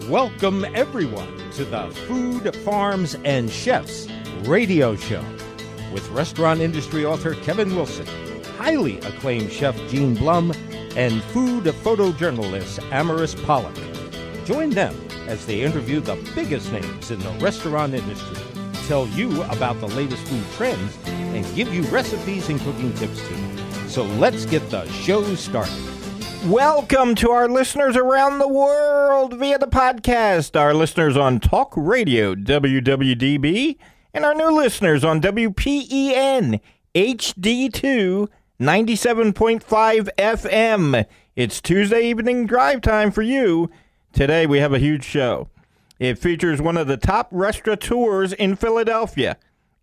Welcome, everyone, to the Food, Farms, and Chefs radio show with restaurant industry author Kevin Wilson, highly acclaimed chef Gene Blum, and food photojournalist Amaris Pollock. Join them as they interview the biggest names in the restaurant industry, tell you about the latest food trends, and give you recipes and cooking tips too. So let's get the show started. Welcome to our listeners around the world via the podcast, our listeners on Talk Radio, WWDB, and our new listeners on WPEN, HD2, 97.5 FM. It's Tuesday evening drive time for you. Today we have a huge show. It features one of the top restaurateurs in Philadelphia,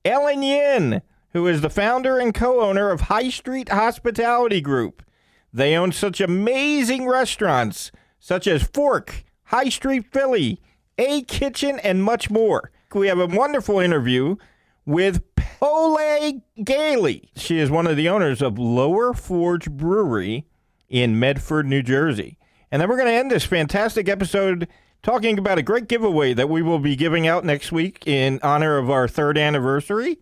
Ellen Yin, who is the founder and co owner of High Street Hospitality Group. They own such amazing restaurants such as Fork, High Street Philly, A Kitchen, and much more. We have a wonderful interview with Pole Gailey. She is one of the owners of Lower Forge Brewery in Medford, New Jersey. And then we're going to end this fantastic episode talking about a great giveaway that we will be giving out next week in honor of our third anniversary.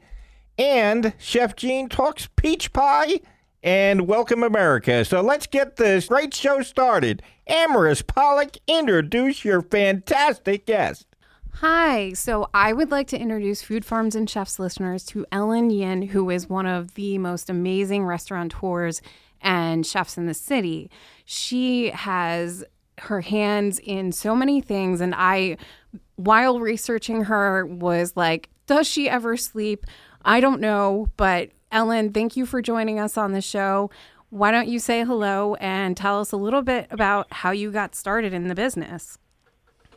And Chef Gene talks peach pie and welcome America. So let's get this great show started. Amaris Pollock, introduce your fantastic guest. Hi, so I would like to introduce Food Farms and Chefs listeners to Ellen Yin, who is one of the most amazing restaurateurs and chefs in the city. She has her hands in so many things, and I, while researching her, was like, does she ever sleep? I don't know, but Ellen, thank you for joining us on the show. Why don't you say hello and tell us a little bit about how you got started in the business?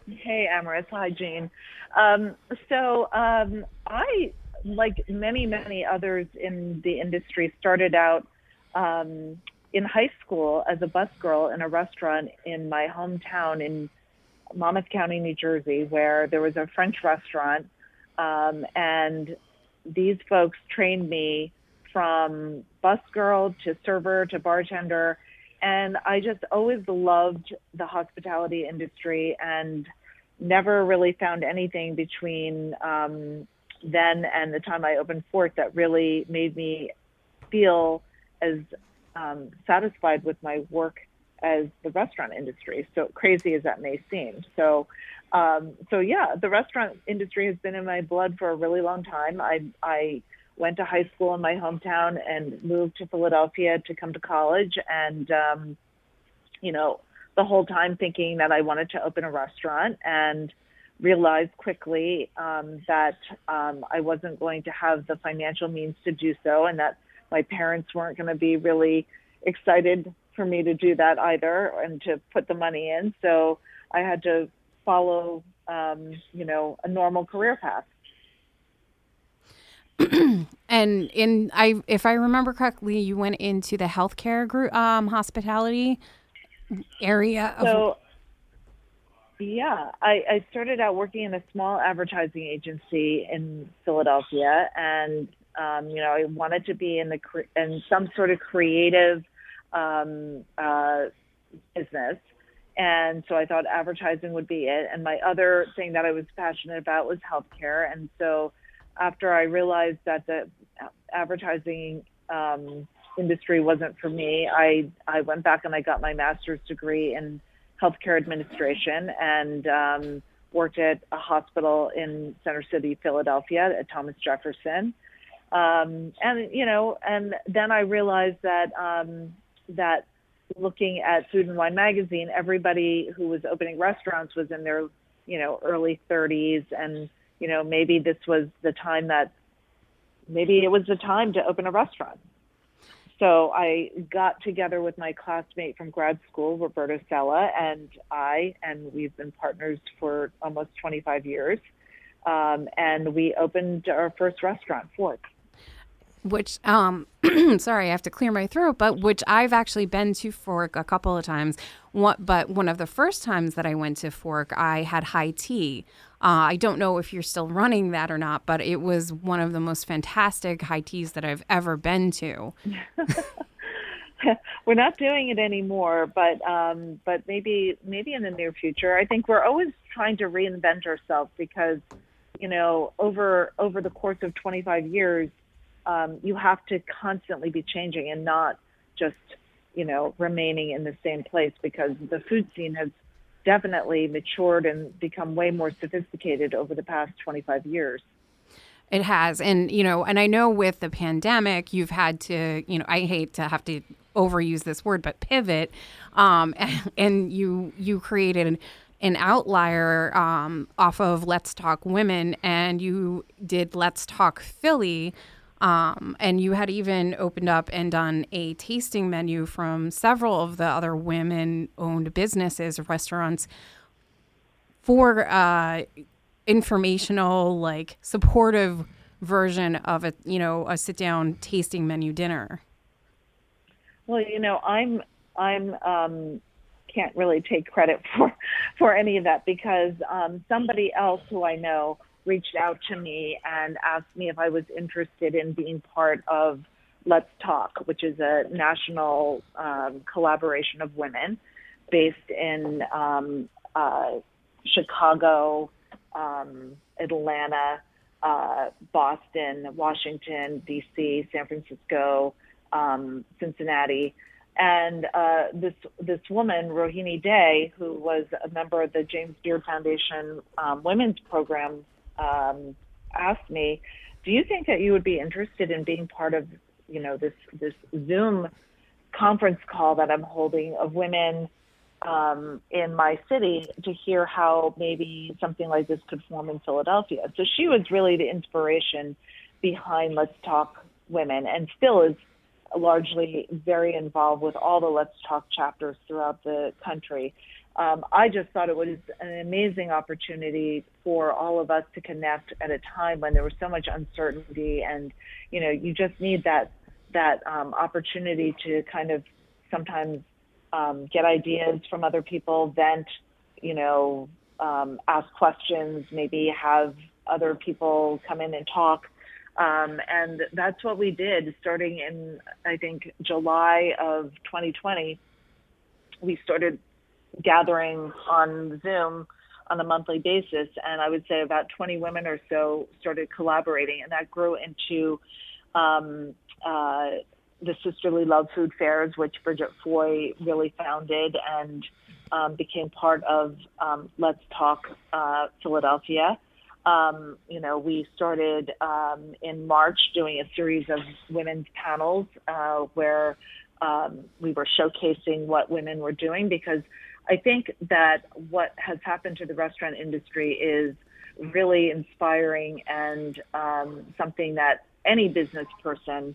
Hey, Amaris. Hi, Gene. Um, so um, I, like many, many others in the industry, started out um, in high school as a bus girl in a restaurant in my hometown in Monmouth County, New Jersey, where there was a French restaurant. Um, and these folks trained me from bus girl to server to bartender. And I just always loved the hospitality industry and never really found anything between um, then and the time I opened Fork that really made me feel as um, satisfied with my work as the restaurant industry. So crazy as that may seem. So, um, so yeah, the restaurant industry has been in my blood for a really long time. I, I went to high school in my hometown and moved to Philadelphia to come to college. And, um, you know, the whole time thinking that I wanted to open a restaurant and realized quickly um, that um, I wasn't going to have the financial means to do so and that my parents weren't going to be really excited for me to do that either and to put the money in. So I had to follow, um, you know, a normal career path. and in I if I remember correctly, you went into the healthcare group um, hospitality area. Of- so yeah, I, I started out working in a small advertising agency in Philadelphia, and um, you know I wanted to be in the in some sort of creative um, uh, business. And so I thought advertising would be it. And my other thing that I was passionate about was healthcare. And so after I realized that the advertising um, industry wasn't for me, I I went back and I got my master's degree in healthcare administration and um, worked at a hospital in Center City, Philadelphia, at Thomas Jefferson. Um, and you know, and then I realized that um, that looking at Food and Wine magazine, everybody who was opening restaurants was in their you know early 30s and you know, maybe this was the time that maybe it was the time to open a restaurant. So I got together with my classmate from grad school, Roberta Sella, and I, and we've been partners for almost 25 years. Um, and we opened our first restaurant, Fork which um sorry i have to clear my throat but which i've actually been to fork a couple of times what, but one of the first times that i went to fork i had high tea uh, i don't know if you're still running that or not but it was one of the most fantastic high teas that i've ever been to we're not doing it anymore, but um, but maybe maybe in the near future. I think we're always trying to reinvent ourselves because you know over over the course of 25 years, um, you have to constantly be changing and not just you know remaining in the same place because the food scene has definitely matured and become way more sophisticated over the past 25 years. It has. And, you know, and I know with the pandemic, you've had to, you know, I hate to have to overuse this word, but pivot. Um, and, you, you created an, an outlier um, off of Let's Talk Women, and you did Let's Talk Philly. Um, and you had even opened up and done a tasting menu from several of the other women owned businesses, restaurants for uh, informational, like supportive version of a you know a sit down tasting menu dinner? Well, you know, I'm I'm um, can't really take credit for for any of that because um, somebody else who I know reached out to me and asked me if I was interested in being part of Let's Talk, which is a national um, collaboration of women based in um, uh, Chicago, um, Atlanta, uh, Boston, Washington, D.C., San Francisco, um, Cincinnati, and uh, this this woman, Rohini Dey, who was a member of the James Beard Foundation um, Women's Program, um, asked me, "Do you think that you would be interested in being part of, you know, this this Zoom conference call that I'm holding of women?" um, in my city to hear how maybe something like this could form in Philadelphia. So she was really the inspiration behind Let's Talk Women, and still is largely very involved with all the Let's Talk chapters throughout the country. Um, I just thought it was an amazing opportunity for all of us to connect at a time when there was so much uncertainty, and you know, you just need that that um, opportunity to kind of sometimes um, get ideas from other people, vent, you know, um, ask questions, maybe have other people come in and talk. Um, and that's what we did starting in, I think, July of 2020. We started gathering on Zoom on a monthly basis. And I would say about 20 women or so started collaborating, and that grew into um, uh, the Sisterly Love Food Fairs, which Bridget Foy really founded and um, became part of um, Let's Talk uh, Philadelphia. Um, you know, we started um, in March doing a series of women's panels uh, where um, we were showcasing what women were doing because I think that what has happened to the restaurant industry is really inspiring and um, something that any business person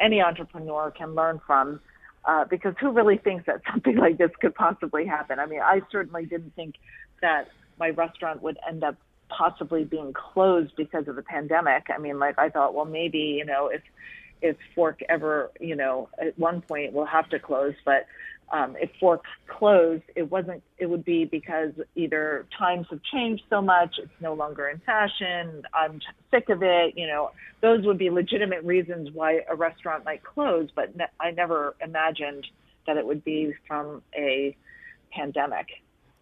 any entrepreneur can learn from. Uh, because who really thinks that something like this could possibly happen? I mean, I certainly didn't think that my restaurant would end up possibly being closed because of the pandemic. I mean, like I thought, well, maybe you know, if if Fork ever, you know, at one point will have to close, but um, if Fork closed, it wasn't. It would be because either times have changed so much, it's no longer in fashion. I'm sick of it. You know, those would be legitimate reasons why a restaurant might close. But ne- I never imagined that it would be from a pandemic.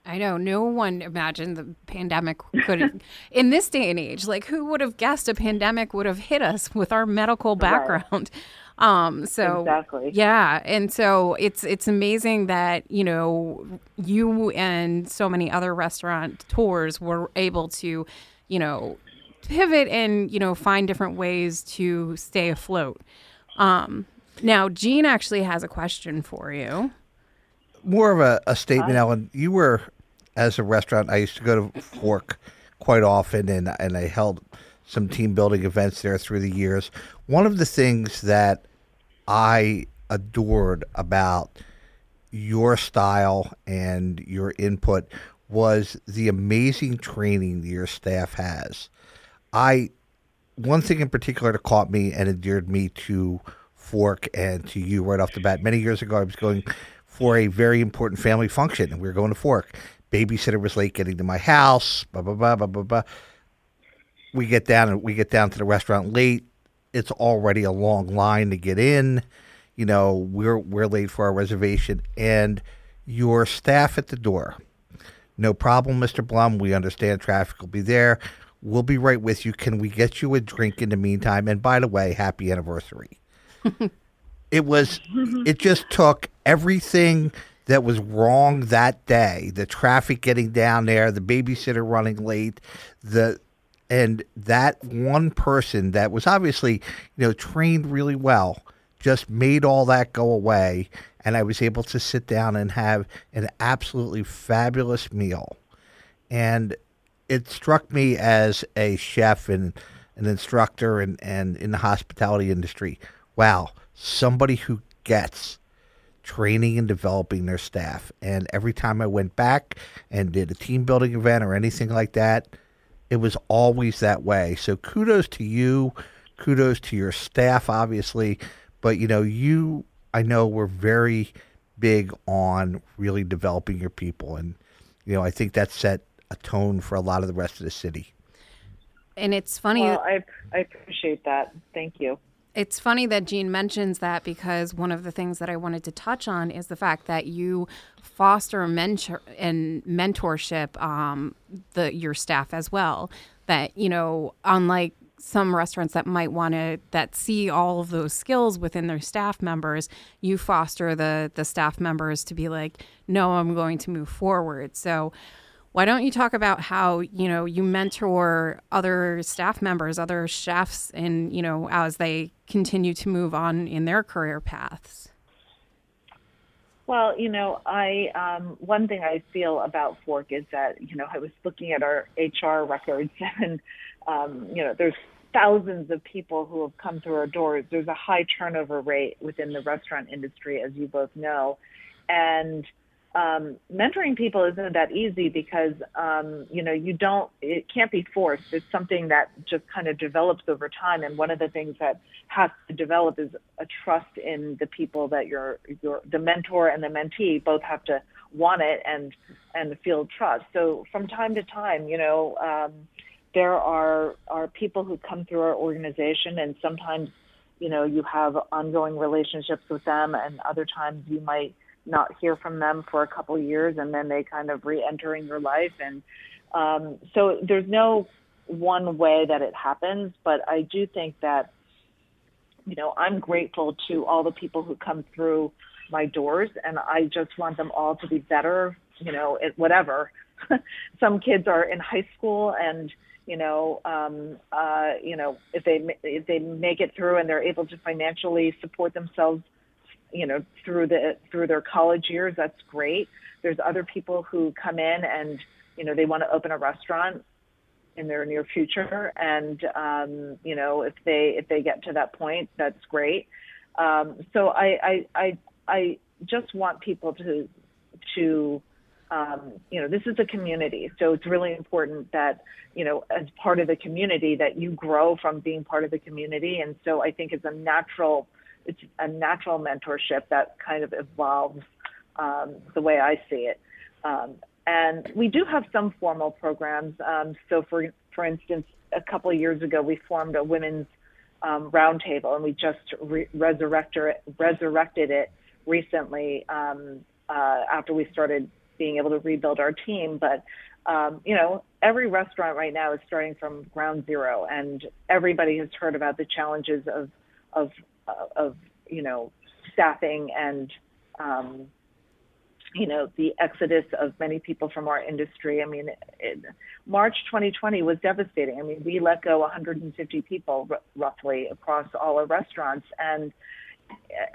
I know no one imagined the pandemic could, in this day and age, like who would have guessed a pandemic would have hit us with our medical background? Right. Um, so exactly. yeah, and so it's it's amazing that you know you and so many other restaurateurs were able to, you know, pivot and you know find different ways to stay afloat. Um, now, Gene actually has a question for you. More of a, a statement, Hi. Ellen. You were as a restaurant. I used to go to Fork quite often, and and I held some team building events there through the years. One of the things that I adored about your style and your input was the amazing training your staff has. I one thing in particular that caught me and endeared me to Fork and to you right off the bat. Many years ago, I was going for a very important family function, and we were going to Fork. Babysitter was late getting to my house. Blah blah blah blah blah blah we get down and we get down to the restaurant late. It's already a long line to get in. you know, we're we're late for our reservation, and your staff at the door. No problem, Mr. Blum. We understand traffic will be there. We'll be right with you. Can we get you a drink in the meantime? And by the way, happy anniversary. it was it just took everything that was wrong that day the traffic getting down there the babysitter running late the and that one person that was obviously you know trained really well just made all that go away and i was able to sit down and have an absolutely fabulous meal and it struck me as a chef and an instructor and, and in the hospitality industry wow somebody who gets training and developing their staff. And every time I went back and did a team building event or anything like that, it was always that way. So kudos to you, kudos to your staff, obviously. But you know, you I know were very big on really developing your people, and you know, I think that set a tone for a lot of the rest of the city. And it's funny. Well, I I appreciate that. Thank you. It's funny that Gene mentions that because one of the things that I wanted to touch on is the fact that you foster mentor and mentorship um, the your staff as well. That you know, unlike some restaurants that might want to that see all of those skills within their staff members, you foster the the staff members to be like, no, I'm going to move forward. So why don't you talk about how you know you mentor other staff members other chefs and you know as they continue to move on in their career paths? Well you know i um, one thing i feel about fork is that you know i was looking at our hr records and um, you know there's thousands of people who have come through our doors. There's a high turnover rate within the restaurant industry as you both know. And um, mentoring people isn't that easy because um, you know you don't it can't be forced. It's something that just kind of develops over time. And one of the things that has to develop is a trust in the people that you're you're the mentor and the mentee both have to want it and and feel trust. So from time to time you know um, there are are people who come through our organization and sometimes you know you have ongoing relationships with them and other times you might not hear from them for a couple years and then they kind of re-enter in your life. And um, so there's no one way that it happens but i do think that you know i'm grateful to all the people who come through my doors and i just want them all to be better you know at whatever. Some kids are in high school and you know um uh you know if they if they make it through and they're able to financially support themselves you know through the through their college years that's great. There's other people who come in and you know they want to open a restaurant in their near future and um, you know if they if they get to that point that's great. Um, so I, I i i just want people to to um, you know this is a community so it's really important that you know as part of the community that you grow from being part of the community and so i think it's a natural it's a natural mentorship that kind of evolves um, the way I see it. Um, and we do have some formal programs. Um, so, for for instance, a couple of years ago, we formed a women's um, roundtable, and we just re- resurrected resurrected it recently um, uh, after we started being able to rebuild our team. But um, you know, every restaurant right now is starting from ground zero, and everybody has heard about the challenges of of of you know staffing and um, you know the exodus of many people from our industry. I mean, it, March 2020 was devastating. I mean, we let go 150 people r- roughly across all our restaurants, and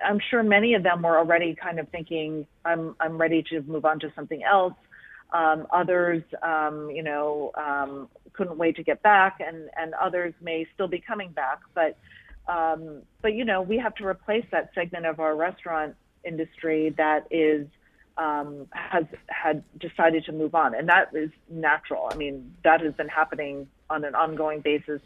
I'm sure many of them were already kind of thinking, "I'm I'm ready to move on to something else." Um, others, um, you know, um, couldn't wait to get back, and and others may still be coming back, but um, but you know, we have to replace that segment of our restaurant industry that is um, has had decided to move on, and that is natural. I mean, that has been happening on an ongoing basis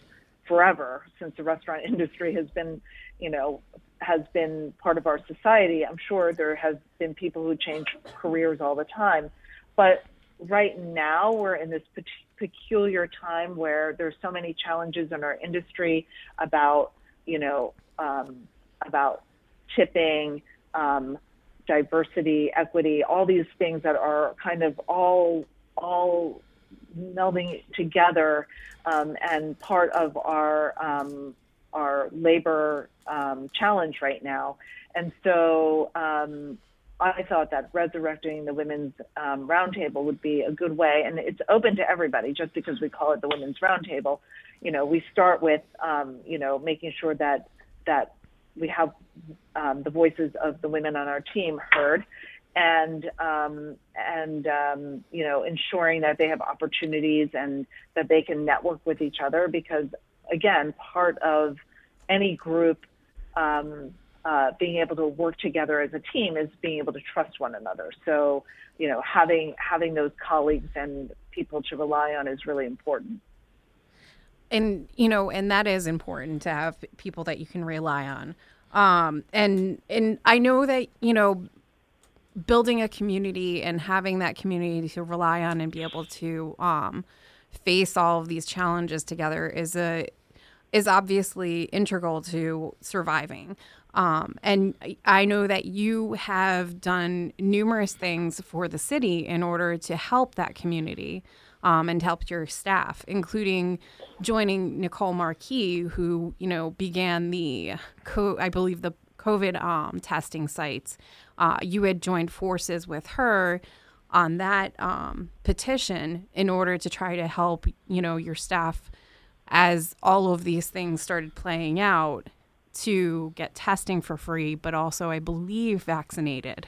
forever since the restaurant industry has been, you know, has been part of our society. I'm sure there has been people who change careers all the time, but right now we're in this peculiar time where there's so many challenges in our industry about you know, um, about tipping, um, diversity, equity, all these things that are kind of all all melding together um, and part of our um, our labor um, challenge right now. And so um, I thought that resurrecting the women's um, roundtable would be a good way, and it's open to everybody. Just because we call it the women's roundtable, you know, we start with um, you know making sure that that we have um, the voices of the women on our team heard, and um, and um, you know ensuring that they have opportunities and that they can network with each other because again part of any group um, uh, being able to work together as a team is being able to trust one another. So, you know, having having those colleagues and people to rely on is really important. And you know, and that is important to have people that you can rely on. Um, and and I know that you know, building a community and having that community to rely on and be able to um, face all of these challenges together is a is obviously integral to surviving. Um, and I know that you have done numerous things for the city in order to help that community um, and help your staff, including joining Nicole Marquis, who you know began the, co- I believe the COVID um, testing sites. Uh, you had joined forces with her on that um, petition in order to try to help you know your staff as all of these things started playing out to get testing for free, but also, I believe, vaccinated.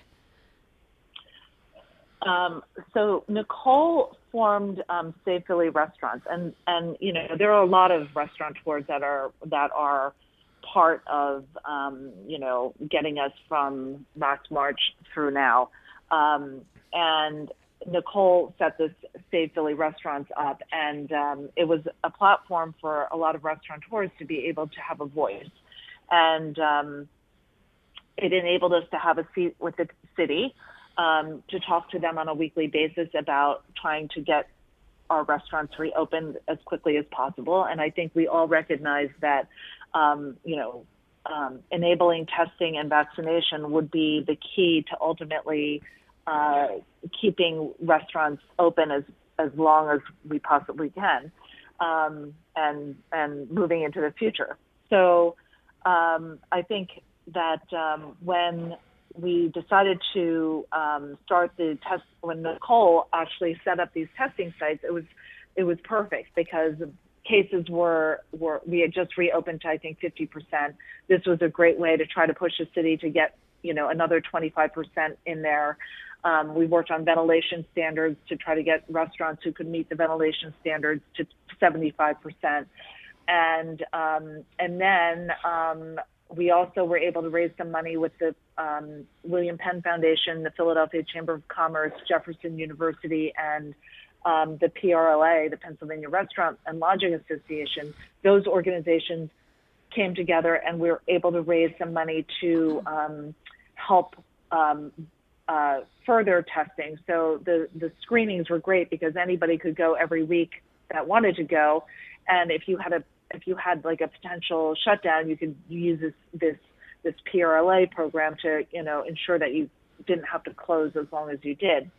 Um, so Nicole formed um, Save Philly Restaurants, and and you know there are a lot of restaurateurs that are that are part of um, you know getting us from last March through now, um, and Nicole set this Save Philly Restaurants up, and um, it was a platform for a lot of restaurateurs to be able to have a voice. And um, it enabled us to have a seat with the city um, to talk to them on a weekly basis about trying to get our restaurants reopened as quickly as possible. And I think we all recognize that, um, you know, um, enabling testing and vaccination would be the key to ultimately uh, keeping restaurants open as as long as we possibly can, um, and and moving into the future. So um, I think that um, when we decided to um, start the test, when Nicole actually set up these testing sites, it was it was perfect because cases were were we had just reopened to I think 50 percent. This was a great way to try to push the city to get you know another 25 percent in there. Um, we worked on ventilation standards to try to get restaurants who could meet the ventilation standards to 75 percent and um, and then um, we also were able to raise some money with the um, William Penn Foundation, the Philadelphia Chamber of Commerce, Jefferson University, and um, the PRLA, the Pennsylvania Restaurant and Lodging Association. Those organizations came together, and we were able to raise some money to um, help um, uh, further testing. So the the screenings were great because anybody could go every week that wanted to go, and if you had a if you had like a potential shutdown, you could use this this this PRLA program to you know ensure that you didn't have to close as long as you did.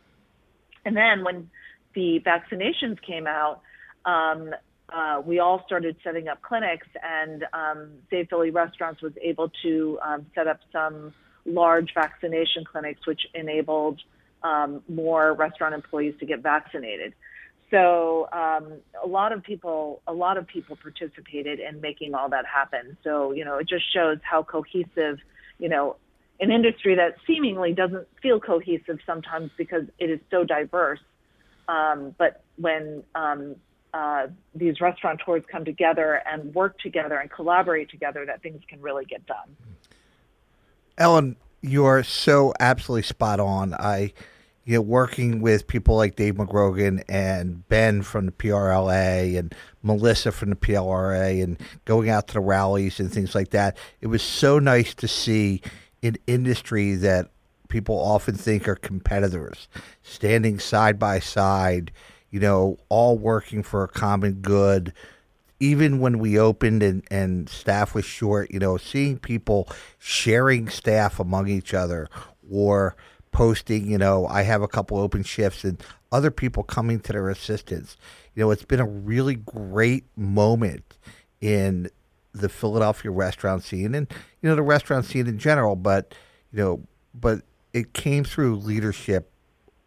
And then when the vaccinations came out, um, uh, we all started setting up clinics, and um, Save Philly Restaurants was able to um, set up some large vaccination clinics, which enabled um, more restaurant employees to get vaccinated. So um, a lot of people, a lot of people participated in making all that happen. So you know, it just shows how cohesive, you know, an industry that seemingly doesn't feel cohesive sometimes because it is so diverse. Um, but when um, uh, these restaurateurs come together and work together and collaborate together, that things can really get done. Ellen, you are so absolutely spot on. I you know, working with people like Dave Magrogan and Ben from the PRLA and Melissa from the PLRA and going out to the rallies and things like that. It was so nice to see an industry that people often think are competitors standing side by side, you know, all working for a common good even when we opened and, and staff was short, you know, seeing people sharing staff among each other or posting, you know, I have a couple open shifts and other people coming to their assistance. You know, it's been a really great moment in the Philadelphia restaurant scene and, you know, the restaurant scene in general, but, you know, but it came through leadership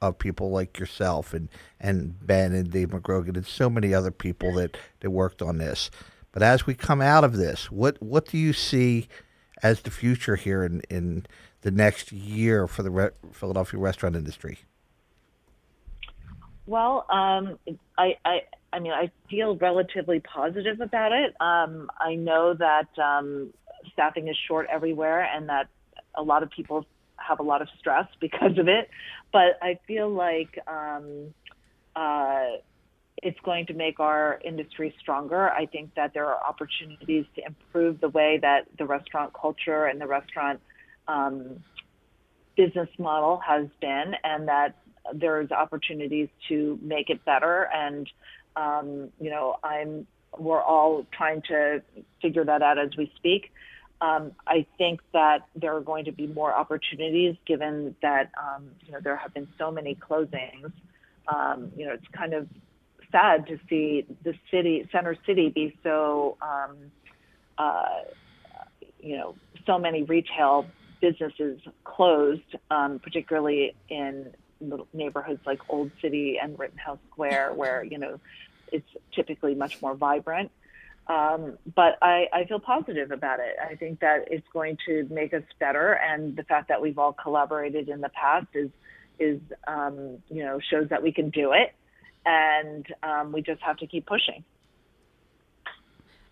of people like yourself and, and Ben and Dave Magrogan and so many other people that, that worked on this. But as we come out of this, what what do you see as the future here in, in the next year for the re- Philadelphia restaurant industry? Well, um, I, I, I mean, I feel relatively positive about it. Um, I know that um, staffing is short everywhere, and that a lot of people have a lot of stress because of it. But I feel like um, uh, it's going to make our industry stronger. I think that there are opportunities to improve the way that the restaurant culture and the restaurant um, business model has been, and that there's opportunities to make it better. And um, you know, I'm we're all trying to figure that out as we speak. Um, I think that there are going to be more opportunities given that um, you know there have been so many closings. Um, you know, it's kind of sad to see the city, Center City, be so um, uh, you know so many retail businesses closed, um, particularly in neighborhoods like Old City and Rittenhouse Square, where you know it's typically much more vibrant. Um, but I, I feel positive about it. I think that it's going to make us better, and the fact that we've all collaborated in the past is is um, you know shows that we can do it, and um, we just have to keep pushing.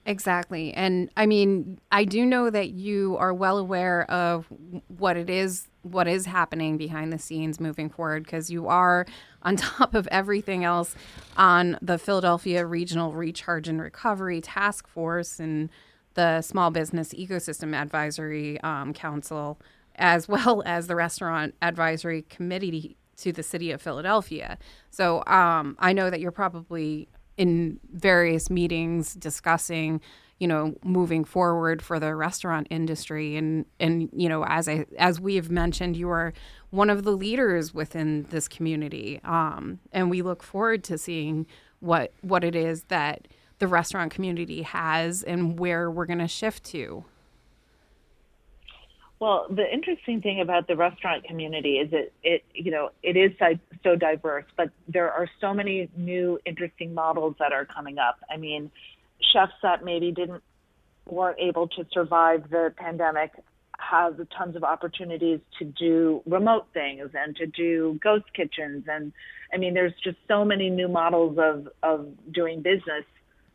Exactly. And I mean, I do know that you are well aware of what it is, what is happening behind the scenes moving forward, because you are on top of everything else on the Philadelphia Regional Recharge and Recovery Task Force and the Small Business Ecosystem Advisory um, Council, as well as the Restaurant Advisory Committee to the City of Philadelphia. So um, I know that you're probably in various meetings discussing you know moving forward for the restaurant industry. And and you know as i as we have mentioned you are one of the leaders within this community. Um, and we look forward to seeing what what it is that the restaurant community has and where we're going to shift to well, the interesting thing about the restaurant community is that it, you know, it is so diverse, but there are so many new interesting models that are coming up. I mean, chefs that maybe didn't weren't able to survive the pandemic have tons of opportunities to do remote things and to do ghost kitchens and I mean there's just so many new models of of doing business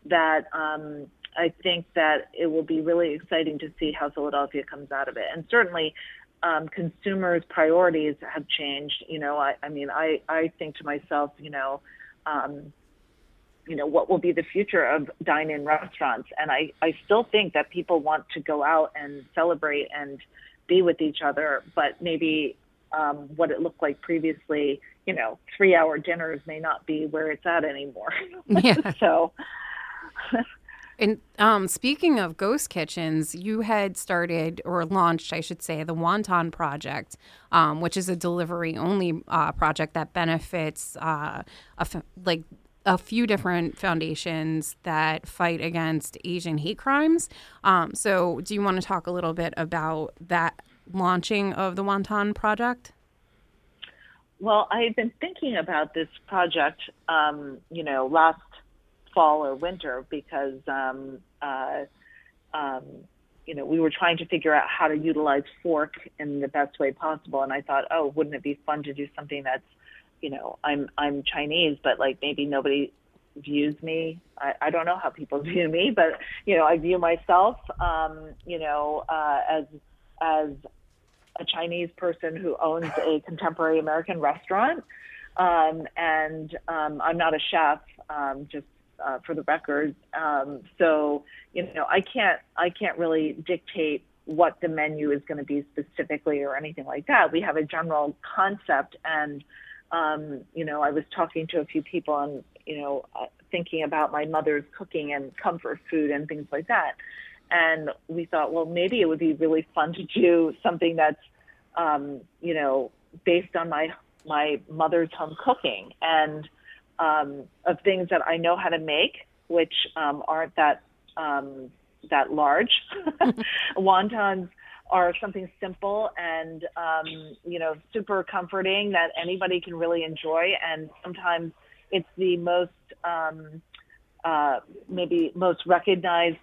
that um I think that it will be really exciting to see how Philadelphia comes out of it. And certainly, um, consumers' priorities have changed. You know, I, I mean, I, I think to myself, you know, um, you know, what will be the future of dine-in restaurants? And I, I still think that people want to go out and celebrate and be with each other, but maybe um, what it looked like previously, you know, three-hour dinners may not be where it's at anymore. Yeah. so. And um, speaking of ghost kitchens, you had started or launched, I should say, the Wonton Project, um, which is a delivery only uh, project that benefits uh, like a few different foundations that fight against Asian hate crimes. Um, so, do you want to talk a little bit about that launching of the Wonton Project? Well, I've been thinking about this project, um, you know, last fall or winter because um, uh, um, you know we were trying to figure out how to utilize fork in the best way possible, and I thought, oh, wouldn't it be fun to do something that's you know I'm I'm Chinese, but like maybe nobody views me. I, I don't know how people view me, but you know I view myself, um, you know, uh, as as a Chinese person who owns a contemporary American restaurant. Um, and um, I'm not a chef, um, just uh, for the record. Um, so you know, I can't I can't really dictate what the menu is going to be specifically or anything like that. We have a general concept, and um, you know, I was talking to a few people, and you know, uh, thinking about my mother's cooking and comfort food and things like that. And we thought, well, maybe it would be really fun to do something that's, um, you know, based on my my mother's home cooking and um, of things that I know how to make, which um, aren't that um, that large. Wontons are something simple and um, you know super comforting that anybody can really enjoy, and sometimes it's the most um, uh, maybe most recognized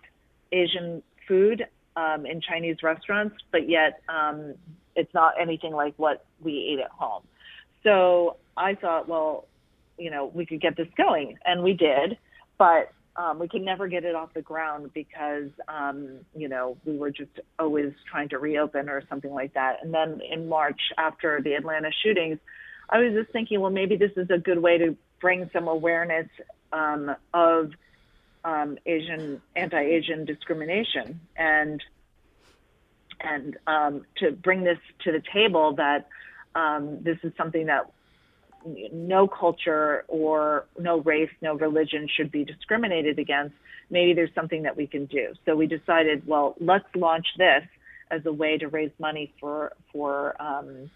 Asian food um, in Chinese restaurants, but yet um, it's not anything like what we eat at home. So I thought, well, you know, we could get this going, and we did, but um, we could never get it off the ground because, um, you know, we were just always trying to reopen or something like that. And then in March, after the Atlanta shootings, I was just thinking, well, maybe this is a good way to bring some awareness um, of um, Asian anti-Asian discrimination and and um, to bring this to the table that um, this is something that no culture or no race, no religion should be discriminated against. Maybe there's something that we can do. So we decided, well, let's launch this as a way to raise money for for um,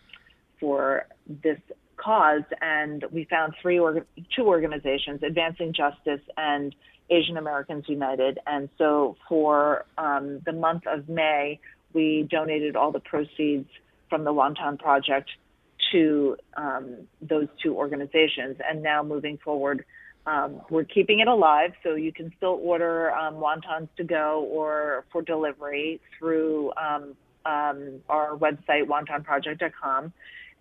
for this cause. And we found three or two organizations, Advancing Justice and Asian Americans United. And so for um, the month of May, we donated all the proceeds from the Wonton Project to um, those two organizations. And now moving forward, um, we're keeping it alive, so you can still order um, wontons to go or for delivery through um, um, our website, wontonproject.com.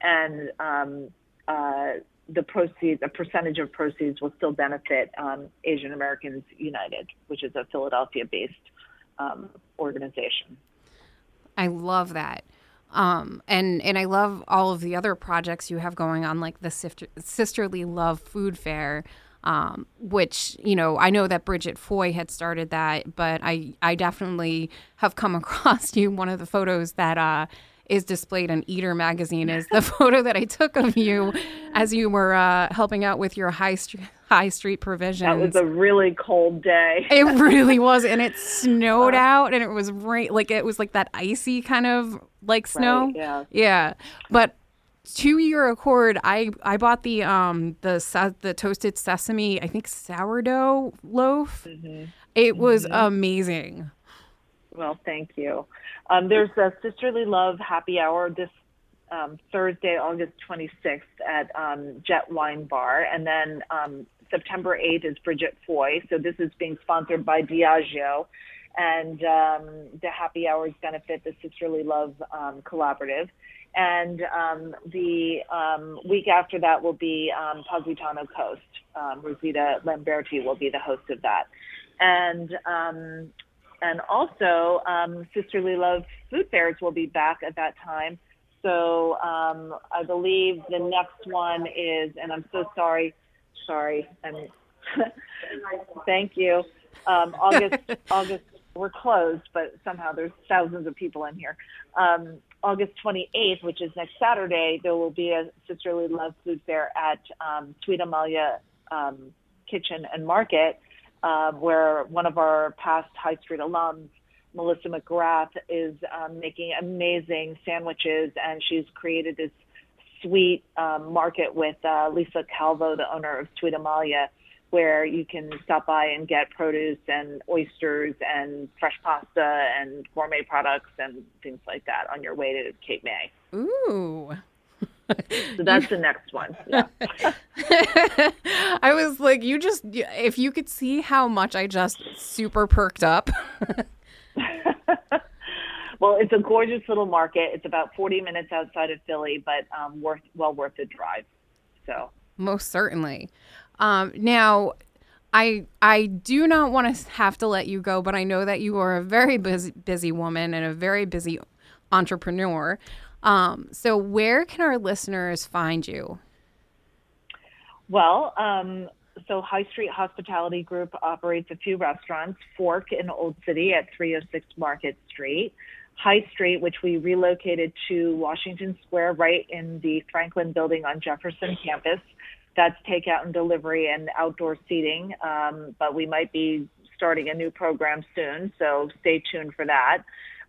And um, uh, the proceeds, a percentage of proceeds will still benefit Asian Americans United, which is a Philadelphia based organization. I love that. Um, and and I love all of the other projects you have going on, like the sister, sisterly love food fair, um, which you know I know that Bridget Foy had started that, but I I definitely have come across you. One of the photos that uh, is displayed in Eater magazine is the photo that I took of you as you were uh, helping out with your high street high street provisions. That was a really cold day. it really was, and it snowed uh, out, and it was rain. Like it was like that icy kind of like snow. Right, yeah, yeah. But to your accord, I I bought the um the the toasted sesame I think sourdough loaf. Mm-hmm. It was mm-hmm. amazing. Well, thank you. Um, there's a Sisterly Love happy hour this um, Thursday, August 26th at um, Jet Wine Bar. And then um, September 8th is Bridget Foy. So this is being sponsored by Diageo. And um, the happy hours benefit the Sisterly Love um, Collaborative. And um, the week after that will be um, Positano Coast. Rosita Lamberti will be the host of that. And and also um, Sisterly Love food fairs will be back at that time. So um, I believe the next one is, and I'm so sorry, sorry, and thank you. Um, August, August, we're closed, but somehow there's thousands of people in here. Um, August 28th, which is next Saturday, there will be a Sisterly Love food fair at um, Sweet Amalia um, Kitchen and Market uh, where one of our past High Street alums, Melissa McGrath, is um, making amazing sandwiches, and she's created this sweet um, market with uh, Lisa Calvo, the owner of Sweet Amalia, where you can stop by and get produce and oysters and fresh pasta and gourmet products and things like that on your way to Cape May. Ooh, so that's the next one. Yeah. I was like, you just, if you could see how much I just super perked up. well, it's a gorgeous little market. It's about 40 minutes outside of Philly, but um, worth well worth the drive. So most certainly. Um, now, I I do not want to have to let you go, but I know that you are a very busy busy woman and a very busy entrepreneur. Um, so, where can our listeners find you? Well, um, so High Street Hospitality Group operates a few restaurants Fork in Old City at 306 Market Street, High Street, which we relocated to Washington Square right in the Franklin building on Jefferson campus. that's takeout and delivery and outdoor seating. Um, but we might be starting a new program soon, so stay tuned for that.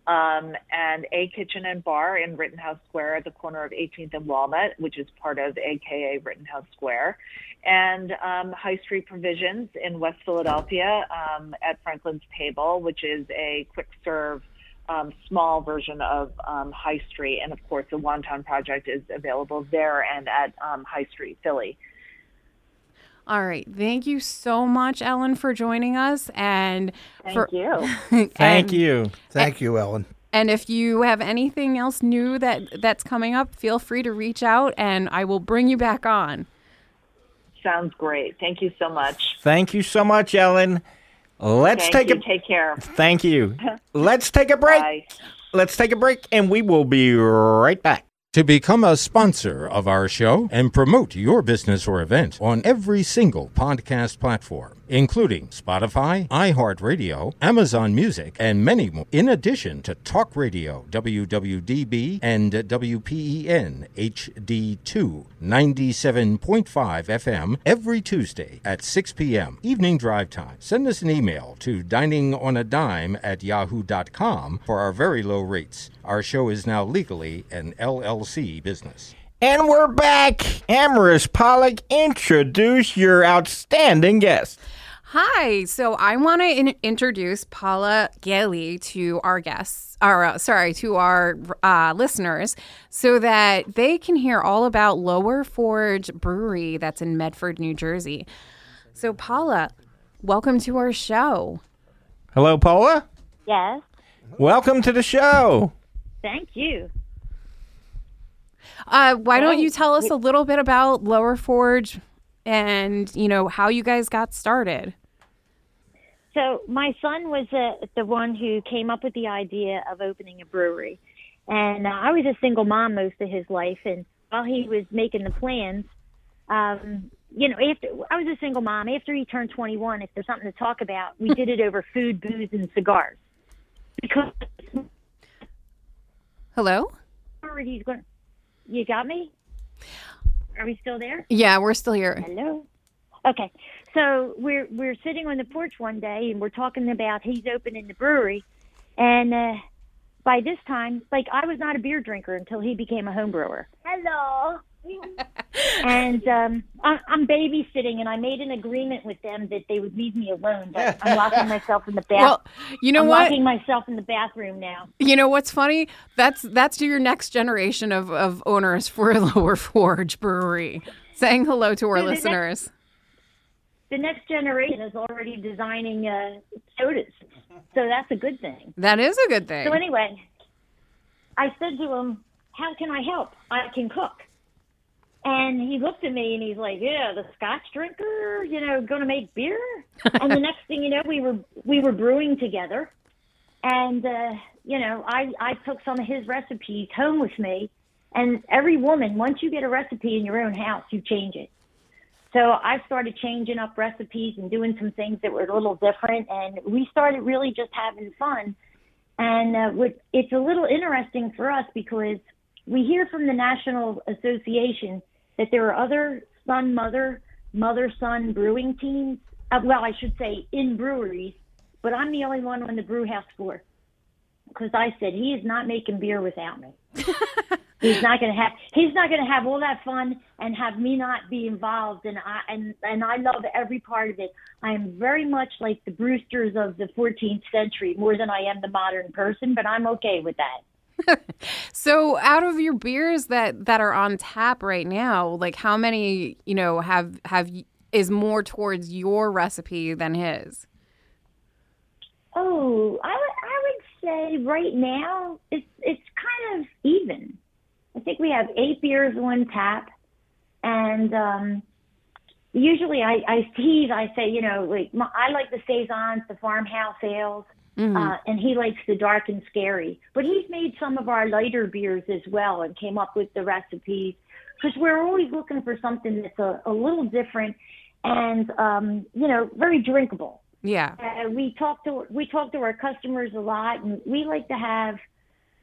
Um, and a kitchen and bar in Rittenhouse Square at the corner of 18th and Walnut, which is part of AKA Rittenhouse Square, and um, High Street Provisions in West Philadelphia um, at Franklin's Table, which is a quick serve um, small version of um, High Street. And of course, the Wonton Project is available there and at um, High Street Philly. All right. Thank you so much, Ellen, for joining us. And Thank for, you. Thank you. Thank you, Ellen. And if you have anything else new that that's coming up, feel free to reach out, and I will bring you back on. Sounds great. Thank you so much. Thank you so much, Ellen. Let's Thank take you. a Take care. Thank you. Let's take a break. Bye. Let's take a break and we will be right back. To become a sponsor of our show and promote your business or event on every single podcast platform, including Spotify, iHeartRadio, Amazon Music, and many more, in addition to Talk Radio, WWDB, and WPEN HD2, 97.5 FM, every Tuesday at 6 p.m. Evening drive time. Send us an email to diningonadime at yahoo.com for our very low rates. Our show is now legally an LLC business. And we're back. Amaris Pollock, introduce your outstanding guest. Hi. So I want to in- introduce Paula Gailey to our guests, or uh, sorry, to our uh, listeners, so that they can hear all about Lower Forge Brewery that's in Medford, New Jersey. So Paula, welcome to our show. Hello, Paula. Yes. Welcome to the show. Thank you. Uh, why don't you tell us a little bit about Lower Forge and you know how you guys got started? So my son was uh, the one who came up with the idea of opening a brewery, and uh, I was a single mom most of his life. And while he was making the plans, um, you know, after I was a single mom. After he turned 21, if there's something to talk about, we did it over food, booze, and cigars. Because Hello. he's going. You got me? Are we still there? Yeah, we're still here. Hello. Okay, so we're we're sitting on the porch one day and we're talking about he's opening the brewery, and uh, by this time, like I was not a beer drinker until he became a home brewer. Hello. and um, I, I'm babysitting, and I made an agreement with them that they would leave me alone. But I'm locking myself in the bath. Well, you know I'm what? locking myself in the bathroom now. You know what's funny? That's that's your next generation of, of owners for Lower Forge Brewery. Saying hello to our the next- listeners. The next generation is already designing uh, sodas, so that's a good thing. That is a good thing. So anyway, I said to him, "How can I help? I can cook." And he looked at me and he's like, "Yeah, the Scotch drinker, you know, going to make beer." and the next thing you know, we were we were brewing together, and uh, you know, I I took some of his recipes home with me. And every woman, once you get a recipe in your own house, you change it. So I started changing up recipes and doing some things that were a little different, and we started really just having fun. And uh, what, it's a little interesting for us because we hear from the National Association that there are other son mother mother son brewing teams. Uh, well, I should say in breweries, but I'm the only one on the brew house floor because I said he is not making beer without me. he's not going to have he's not going to have all that fun and have me not be involved and I and and I love every part of it. I am very much like the Brewsters of the 14th century more than I am the modern person, but I'm okay with that. So, out of your beers that that are on tap right now, like how many, you know, have have is more towards your recipe than his? Oh, I I would say right now it's it's kind of even. I think we have eight beers on tap, and um, usually I, I tease. I say, you know, like my, I like the saisons, the farmhouse ales, uh, and he likes the dark and scary. But he's made some of our lighter beers as well, and came up with the recipes because we're always looking for something that's a, a little different and um, you know very drinkable. Yeah. Uh, we talk to we talk to our customers a lot, and we like to have,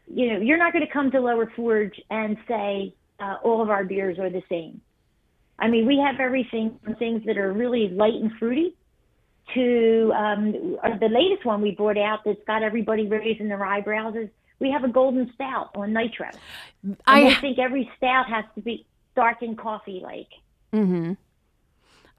you know, you're not going to come to Lower Forge and say uh, all of our beers are the same. I mean, we have everything from things that are really light and fruity to um, uh, the latest one we brought out that's got everybody raising their eyebrows is we have a golden stout on nitro. And I- I think every stout has to be dark and coffee like. Mm-hmm.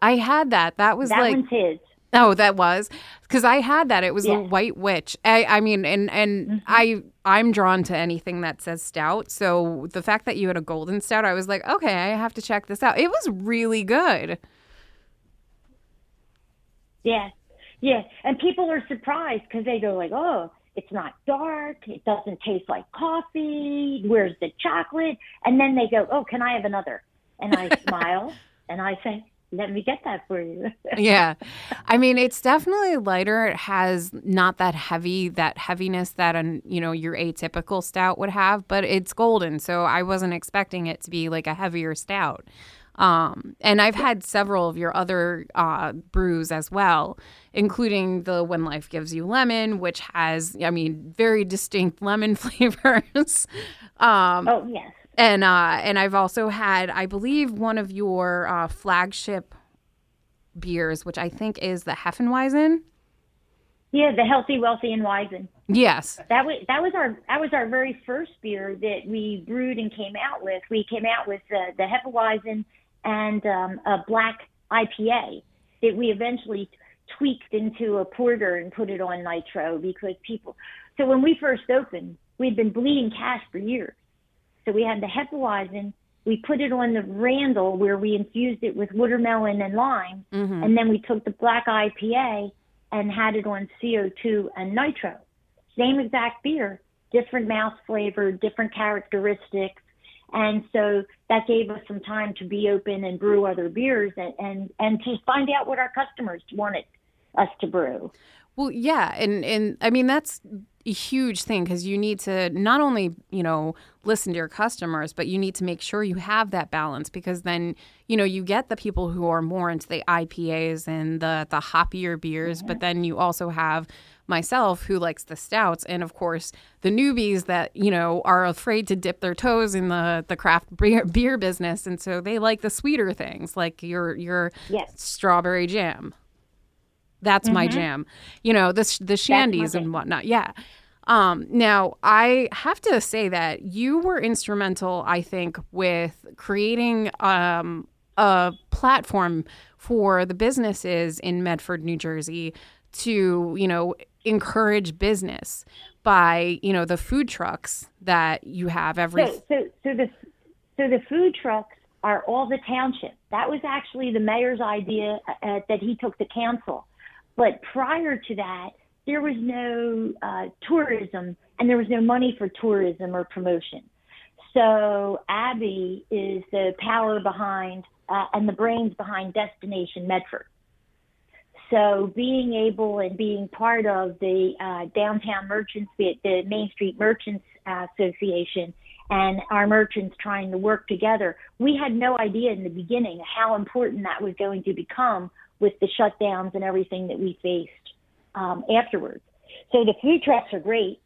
I had that. That was That like one's his. Oh, that was because I had that. It was Yeah. a White Witch. I, I mean, and and mm-hmm. I I'm drawn to anything that says stout. So the fact that you had a golden stout, I was like, okay, I have to check this out. It was really good. Yeah, yeah, and people are surprised because they go like, "Oh, it's not dark. It doesn't taste like coffee. Where's the chocolate?" And then they go, "Oh, can I have another?" And I smile and I say, "Let me get that for you." yeah. I mean, it's definitely lighter. It has not that heavy, that heaviness that an you know your atypical stout would have, but it's golden, so I wasn't expecting it to be like a heavier stout. Um, and I've had several of your other uh, brews as well, including the When Life Gives You Lemon, which has, I mean, very distinct lemon flavors. um, oh yes, and uh, and I've also had, I believe, one of your uh, flagship beers, which I think is the Hefeweizen. yeah, the healthy, wealthy, and wizened. Yes. That was that was our that was our very first beer that we brewed and came out with. We came out with uh, the Hefeweizen and um, a black IPA that we eventually tweaked into a porter and put it on nitro because people. So when we first opened, we'd been bleeding cash for years. So we had the Hefeweizen. We put it on the Randall where we infused it with watermelon and lime, Mm-hmm. and then we took the black IPA and had it on CO2 and nitro same exact beer, different mouth flavor, different characteristics. And so that gave us some time to be open and brew other beers and, and, and to find out what our customers wanted us to brew. Well, yeah, and and I mean that's a huge thing because you need to not only you know listen to your customers, but you need to make sure you have that balance because then you know you get the people who are more into the IPAs and the the hoppier beers, but then you also have myself who likes the stouts and of course the newbies that you know are afraid to dip their toes in the the craft beer, beer business and so they like the sweeter things like your your Yes. strawberry jam that's my jam. You know, the the shandies and whatnot. Yeah. Um, now, I have to say that you were instrumental, I think, with creating um, a platform for the businesses in Medford, New Jersey, to you know encourage business by you know the food trucks that you have every. So, so, so the, so the food trucks are all the township. That was actually the mayor's idea uh, that he took to council. But prior to that, there was no uh, tourism and there was no money for tourism or promotion. So Abby is the power behind uh, and the brains behind Destination Medford. So being able and being part of the uh, downtown merchants, the the Main Street Merchants Association, and our merchants trying to work together, we had no idea in the beginning how important that was going to become with the shutdowns and everything that we faced um, afterwards. So the food trucks are great.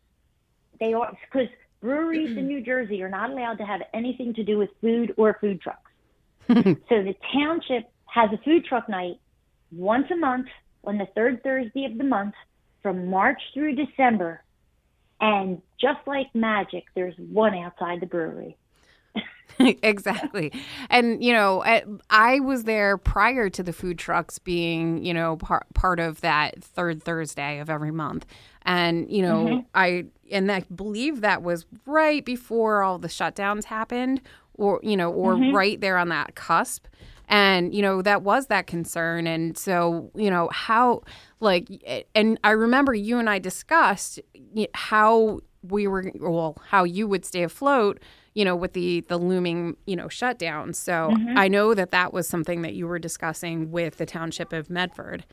They are because breweries in New Jersey are not allowed to have anything to do with food or food trucks. so the township has a food truck night once a month on the third Thursday of the month from March through December. And just like magic, there's one outside the brewery. exactly. And, you know, I, I was there prior to the food trucks being, you know, par- part of that third Thursday of every month. And, you know, mm-hmm. I, and I believe that was right before all the shutdowns happened or, you know, or mm-hmm. right there on that cusp. And, you know, that was that concern. And so, you know, how, like, and I remember you and I discussed how we were, well, how you would stay afloat you know, with the the looming, you know, shutdown. So I know that that was something that you were discussing with the township of Medford.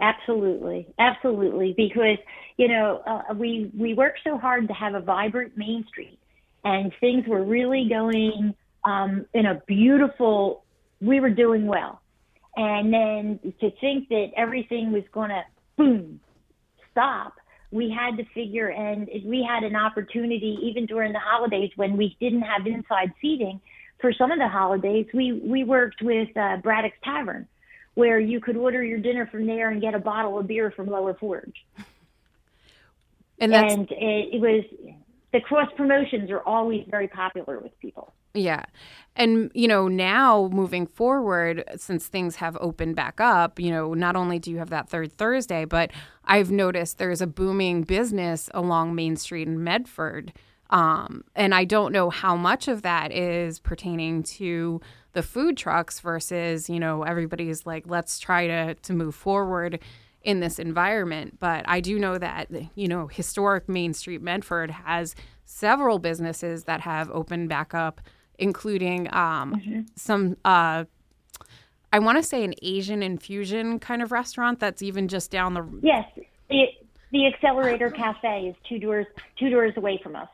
Absolutely, absolutely. Because you know uh, we we worked so hard to have a vibrant Main Street, and things were really going um, in a beautiful. We were doing well, and then to think that everything was going to boom stop. We had to figure, and we had an opportunity even during the holidays when we didn't have inside seating. for some of the holidays, we we worked with uh, Braddock's Tavern, where you could order your dinner from there and get a bottle of beer from Lower Forge. And and it, it was the cross promotions are always very popular with people. Yeah. And, you know, now moving forward, since things have opened back up, you know, not only do you have that third Thursday, but I've noticed there's a booming business along Main Street in Medford. Um, and I don't know how much of that is pertaining to the food trucks versus, you know, everybody's like, let's try to, to move forward in this environment. But I do know that, you know, historic Main Street Medford has several businesses that have opened back up including um, Mm-hmm. some. Uh, I want to say an Asian infusion kind of restaurant that's even just down the. Yes, the the Accelerator Cafe is two doors two doors away from us,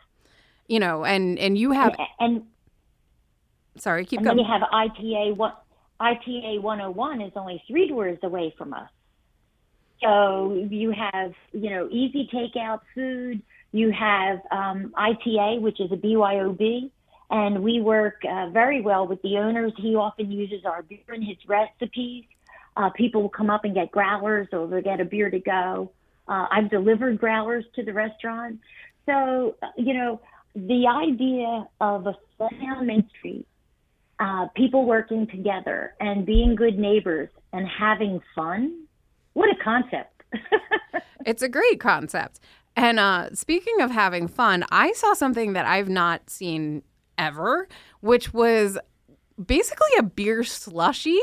You know, and and you have. and Sorry, keep and then going. you have ITA one ITA 101 is only three doors away from us. So you have you know easy takeout food. You have um, ITA, which is a BYOB, and we work uh, very well with the owners. He often uses our beer in his recipes. Uh, people will come up and get growlers or they'll get a beer to go. Uh, I've delivered growlers to the restaurant. So, uh, you know, the idea of a down Main Street, uh, people working together and being good neighbors and having fun, what a concept. It's a great concept. And uh, speaking of having fun, I saw something that I've not seen ever, which was basically a beer slushy.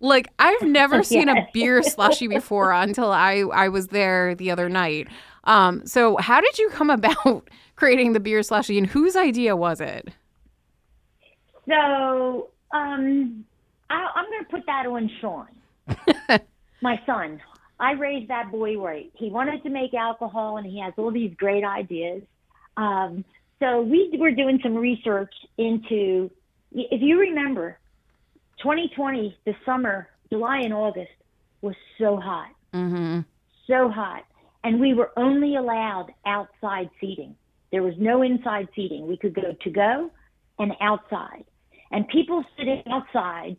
Like I've never seen a beer slushy before until I I was there the other night. Um, so how did you come about creating the beer slushy, and whose idea was it? So um, I, I'm going to put that on Sean, my son. I raised that boy right. He wanted to make alcohol, and he has all these great ideas. Um, so we were doing some research into, if you remember, 2020, the summer, July and August was so hot, Mm-hmm. so hot, and we were only allowed outside seating. There was no inside seating. We could go to go and outside. And people sitting outside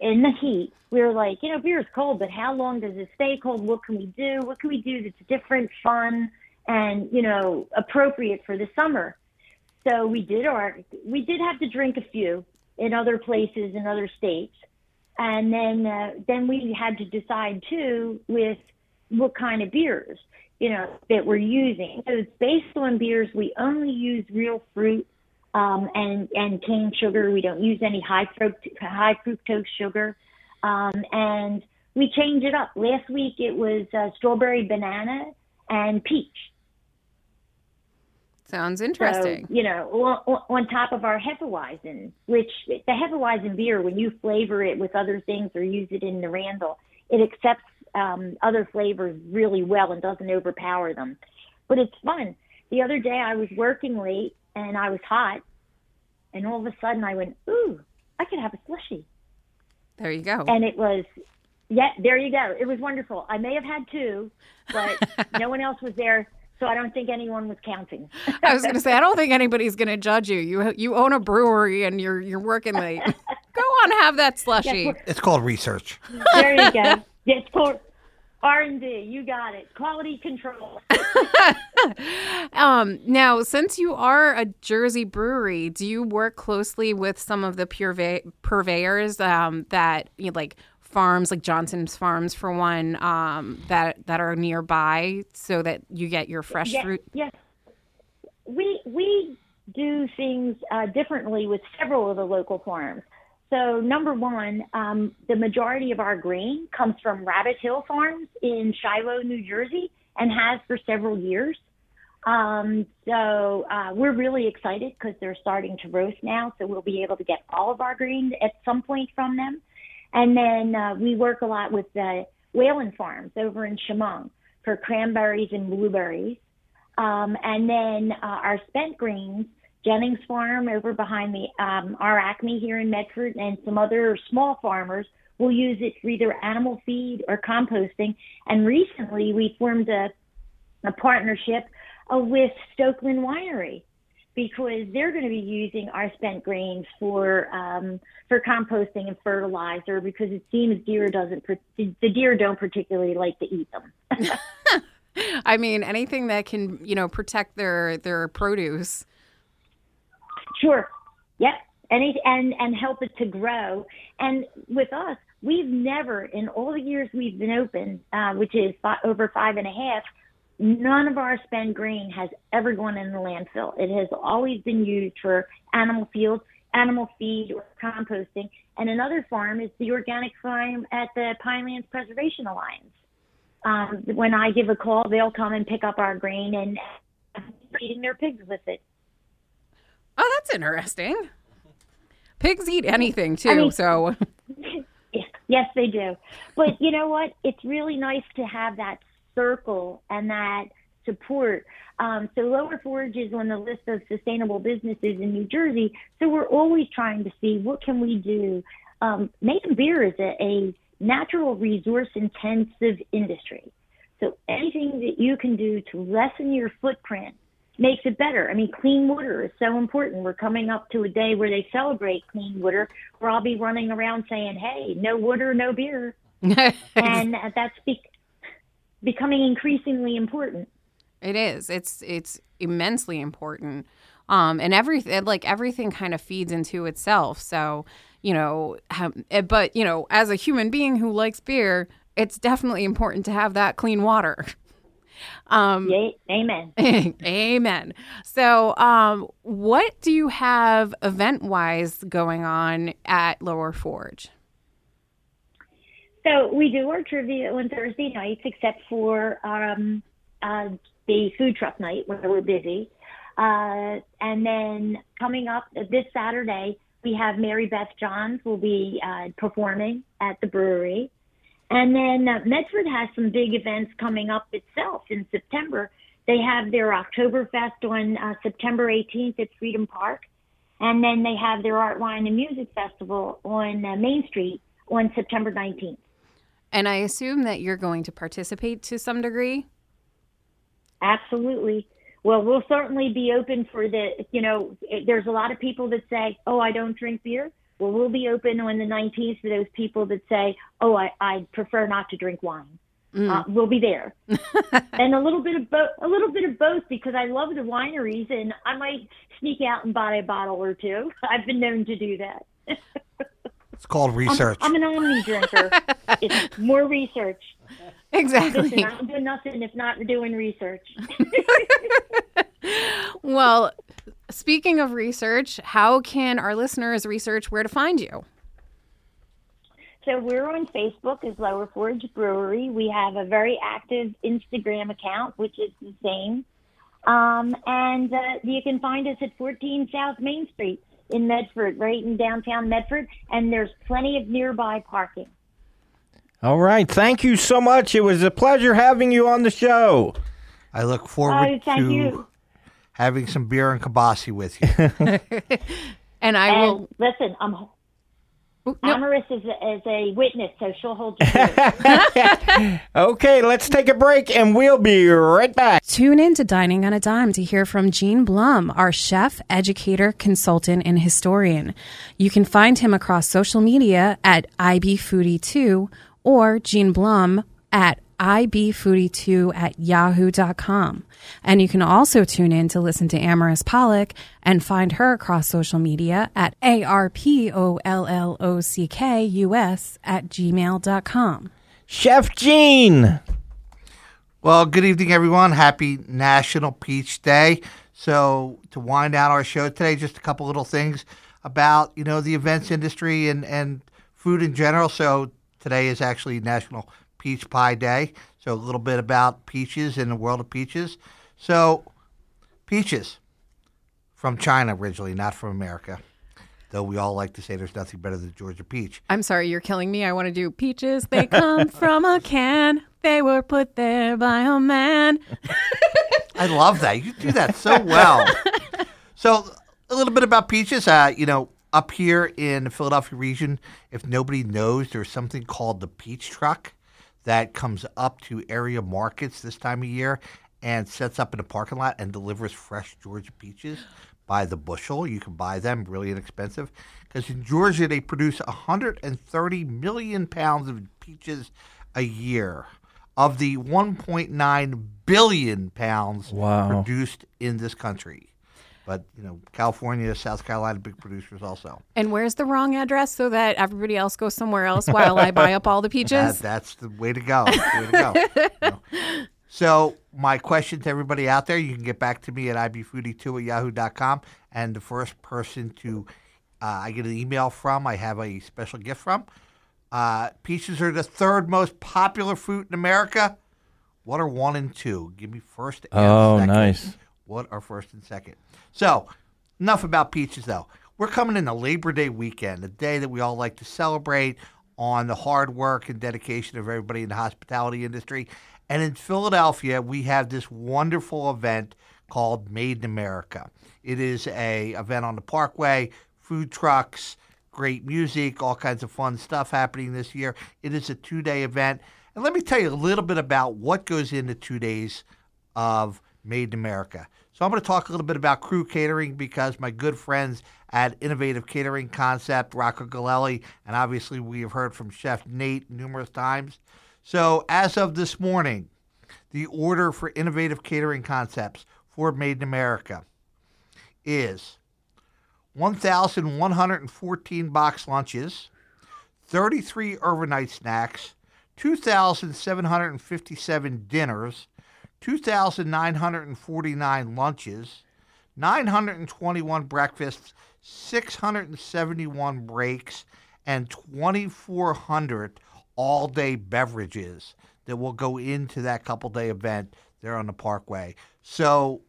in the heat, we were like, you know, beer is cold, but how long does it stay cold? What can we do? What can we do that's different, fun, and, you know, appropriate for the summer? So we did our, we did have to drink a few in other places in other states. And then, uh, then we had to decide too with what kind of beers, you know, that we're using. So it's based on beers. We only use real fruit um, and and cane sugar. We don't use any high fruct high fructose sugar, um, and we change it up. Last week it was uh, strawberry banana and peach. Sounds So, interesting. you know, on, on top of our Hefeweizen, which the Hefeweizen beer, when you flavor it with other things or use it in the Randall, it accepts um, other flavors really well and doesn't overpower them. But it's fun. The other day I was working late and I was hot, and all of a sudden I went, ooh, I could have a slushy. there you go. And it was, yeah, there you go. It was wonderful. I may have had two, but no one else was there, so I don't think anyone was counting. I was going to say, I don't think anybody's going to judge you. You you own a brewery and you're you're working late. Go on, have that slushy. we're- It's called research. There you go. It's for R and D. You got it. Quality control. Um, now, since you are a Jersey brewery, do you work closely with some of the purve- purveyors um, that you know, like farms, like Johnson's Farms, for one, um, that that are nearby, so that you get your fresh fruit? yes. We we do things uh, differently with several of the local farms. So number one, um, the majority of our grain comes from Rabbit Hill Farms in Shiloh, New Jersey, and has for several years. Um, so uh, we're really excited because they're starting to roast now, so we'll be able to get all of our grain at some point from them. And then uh, we work a lot with the Whalen Farms over in Chemung for cranberries and blueberries. Um, and then uh, our spent grains, Jennings Farm over behind the um, our Acme here in Medford, and some other small farmers will use it for either animal feed or composting. And recently, we formed a a partnership uh, with Stokeland Winery. Because they're going to be using our spent grains for um, for composting and fertilizer because it seems deer doesn't the deer don't particularly like to eat them. I mean, anything that can you know protect their their produce. Sure. Yep. Any and and help it to grow. And with us, we've never in all the years we've been open, uh, which is five, over five and a half, none of our spent grain has ever gone in the landfill. It has always been used for animal field, animal feed, or composting. And another farm is the organic farm at the Pinelands Preservation Alliance. Um, when I give a call, they'll come and pick up our grain and feeding their pigs with it. Oh, that's interesting. Pigs eat anything too, I mean, so. yes, they do. But you know what? It's really nice to have that circle and that support. Um, so Lower Forge is on the list of sustainable businesses in New Jersey. So we're always trying to see what can we do. Um, making beer is a, a natural resource intensive industry. So anything that you can do to lessen your footprint makes it better. I mean, clean water is so important. We're coming up to a day where they celebrate clean water, where I'll be running around saying, "Hey, no water, no beer," and that's be- becoming increasingly important. It is. It's it's immensely important. Um, and everything like everything kind of feeds into itself. So you know, eh, but you know, as a human being who likes beer, it's definitely important to have that clean water. Um, amen. amen. So, um, what do you have event wise going on at Lower Forge? So we do our trivia on Thursday nights, except for um, uh, the food truck night where we're busy. Uh, and then coming up this Saturday, we have Mary Beth Johns will be uh, performing at the brewery. And then uh, Medford has some big events coming up itself in September. They have their Oktoberfest on uh, September 18th at Freedom Park. And then they have their Art, Wine, and Music Festival on uh, Main Street on September 19th. And I assume that you're going to participate to some degree? Absolutely. Well, we'll certainly be open for the, you know, there's a lot of people that say, oh, I don't drink beer. Well, we'll be open on the 19th for those people that say, "Oh, I, I prefer not to drink wine." Mm. Uh, we'll be there, and a little bit of both. A little bit of both because I love the wineries, and I might sneak out and buy a bottle or two. I've been known to do that. it's called research. I'm, I'm an omni drinker. it's more research. Exactly. Listen, I'm doing nothing if not doing research. well, Speaking of research, how can our listeners research where to find you? So we're on Facebook as Lower Forge Brewery. We have a very active Instagram account, which is the same. Um, and uh, you can find us at 14 South Main Street in Medford, right in downtown Medford. And there's plenty of nearby parking. All right. Thank you so much. It was a pleasure having you on the show. I look forward oh, to you having some beer and kielbasi with you. and I and will listen. I'm. Ooh, Amaris is a, is a witness, so she'll hold you. okay, let's take a break and we'll be right back. Tune in to Dining on a Dime to hear from Gene Blum, our chef, educator, consultant, and historian. You can find him across social media at IBFoodie2 or Gene Blum at ibfoodie2 at yahoo.com. And you can also tune in to listen to Amaris Pollock and find her across social media at A-R-P-O-L-L-O-C-K-U-S at gmail.com. Chef Gene! Well, good evening, everyone. Happy National Peach Day. So, to wind down our show today, just a couple little things about, you know, the events industry and, and food in general. So, today is actually National Peach Pie Day. So, a little bit about peaches in the world of peaches. So, peaches from China originally, not from America. Though we all like to say there's nothing better than Georgia peach. I'm sorry, you're killing me. I want to do peaches. They come from a can. They were put there by a man. I love that. You do that so well. so, a little bit about peaches. Uh, you know, up here in the Philadelphia region, if nobody knows, there's something called the peach truck that comes up to area markets this time of year and sets up in a parking lot and delivers fresh Georgia peaches. by the bushel. You can buy them really inexpensive because in Georgia they produce 130 million pounds of peaches a year of the 1.9 billion pounds Wow. produced in this country. But you know, California, South Carolina, big producers also. And where's the wrong address so that everybody else goes somewhere else while I buy up all the That, peaches? that's the way to go. Way to go. You know. So my question to everybody out there, you can get back to me at ibfoodie2 at yahoo.com. And the first person to uh, I get an email from, I have a special gift from. Uh, peaches are the third most popular fruit in America. What are one and two? Give me first and Oh, second. nice. What are first and second? So, enough about peaches, though. We're coming into Labor Day weekend, a day that we all like to celebrate on the hard work and dedication of everybody in the hospitality industry. And in Philadelphia, we have this wonderful event called Made in America. It is a event on the Parkway, food trucks, great music, all kinds of fun stuff happening this year. It is a two-day event. And let me tell you a little bit about what goes into two days of Made in America. So I'm going to talk a little bit about crew catering because my good friends at Innovative Catering Concept, Rocco Galelli, and obviously we have heard from Chef Nate numerous times. So as of this morning, the order for Innovative Catering Concepts for Made in America is 1,114 box lunches, 33 overnight snacks, 2,757 dinners, 2,949 lunches, 921 breakfasts, 671 breaks, and 2,400 all day beverages that will go into that couple day event there on the Parkway. So,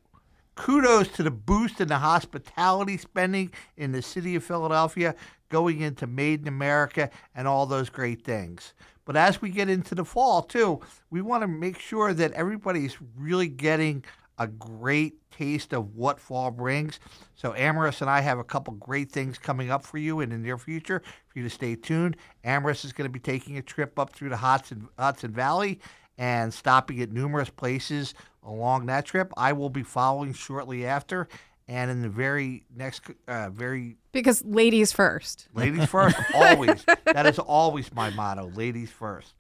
kudos to the boost in the hospitality spending in the city of Philadelphia going into Made in America and all those great things. But as we get into the fall, too, we want to make sure that everybody's really getting a great taste of what fall brings. So, Amaris and I have a couple great things coming up for you in the near future for you to stay tuned. Amaris is going to be taking a trip up through the Hudson, Hudson Valley and stopping at numerous places along that trip. I will be following shortly after. And in the very next, uh, very Because ladies first. Ladies first, always. That is always my motto, ladies first.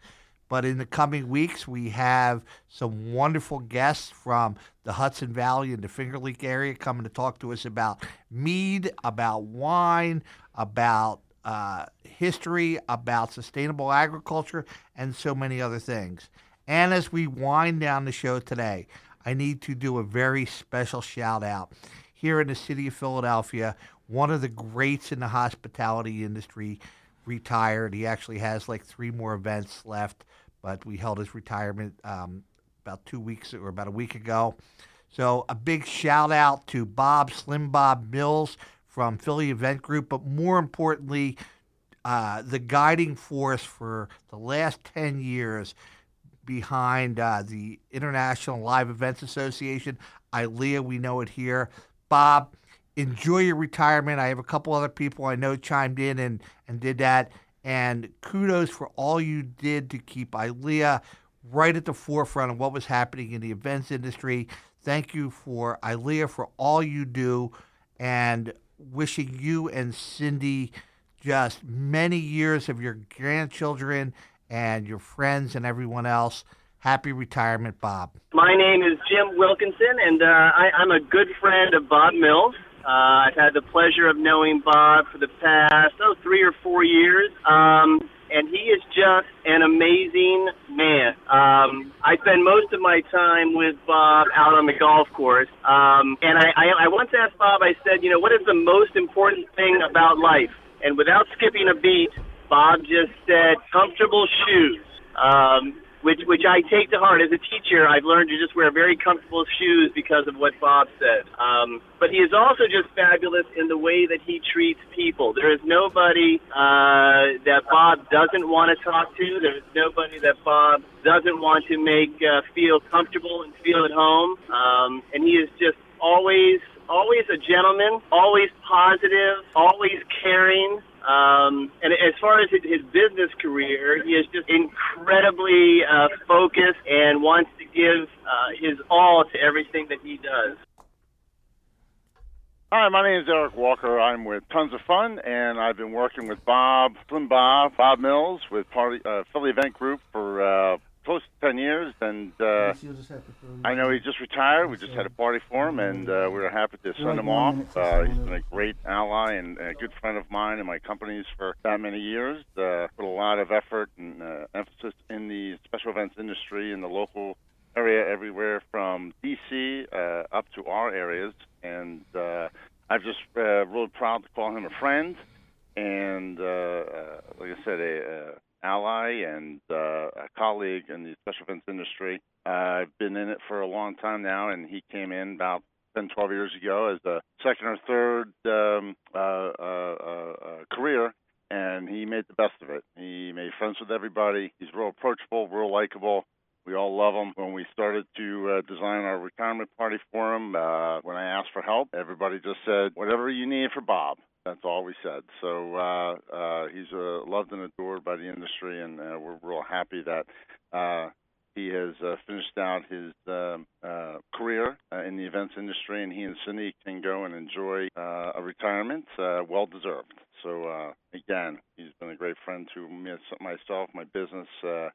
But in the coming weeks, we have some wonderful guests from the Hudson Valley and the Finger Lake area coming to talk to us about mead, about wine, about uh, history, about sustainable agriculture, and so many other things. And as we wind down the show today, I need to do a very special shout out here in the city of Philadelphia. One of the greats in the hospitality industry retired. He actually has like three more events left, but we held his retirement um, about two weeks or about a week ago. So a big shout out to Bob Slim Bob Mills from Philly Event Group, but more importantly, uh, the guiding force for the last 10 years behind uh, the International Live Events Association. ILEA, we know it here. Bob, enjoy your retirement. I have a couple other people I know chimed in and, and did that. And kudos for all you did to keep ILEA right at the forefront of what was happening in the events industry. Thank you for ILEA for all you do and wishing you and Cindy just many years of your grandchildren and your friends and everyone else. Happy retirement, Bob. My name is Jim Wilkinson, and uh, I, I'm a good friend of Bob Mills. Uh, I've had the pleasure of knowing Bob for the past, oh, three or four years. Um, and he is just an amazing man. Um, I spend most of my time with Bob out on the golf course. Um, and I, I, I once asked Bob, I said, you know, what is the most important thing about life? And without skipping a beat, Bob just said, comfortable shoes. Um, which which I take to heart. As a teacher, I've learned to just wear very comfortable shoes because of what Bob said. Um, but he is also just fabulous in the way that he treats people. There is nobody uh, that Bob doesn't want to talk to. There is nobody that Bob doesn't want to make uh, feel comfortable and feel at home. Um, and he is just always always a gentleman, always positive, always caring. Um, and as far as his, business career, he is just incredibly uh, focused and wants to give uh, his all to everything that he does. Hi, my name is Eric Walker. I'm with Tons of Fun, and I've been working with Bob, Slim Bob, Bob Mills with Party uh, Philly Event Group for uh, close to 10 years. And uh, I know he just retired. We just had a party for him, and uh, we were happy to send him off. Uh, he's been a great ally and a good friend of mine and my company's for that many years. Uh, put a lot of effort and uh, emphasis in the special events industry in the local area everywhere from DC uh, up to our areas, and uh, I'm just uh, really proud to call him a friend, and uh, uh, like I said, a, uh ally and uh, a colleague in the special events industry. Uh, I've been in it for a long time now, and he came in about 10, 12 years ago as the second or third um, uh, uh, uh, uh, career and he made the best of it. He made friends with everybody. He's real approachable, real likable. We all love him. When we started to uh, design our retirement party for him, uh, when I asked for help, everybody just said, whatever you need for Bob. That's all we said. So uh, uh, he's uh, loved and adored by the industry, and uh, we're real happy that uh, he has uh, finished out his um, uh, career uh, in the events industry, and he and Cindy can go and enjoy uh, a retirement, uh, well deserved. So uh, again, he's been a great friend to me, myself, my business, uh,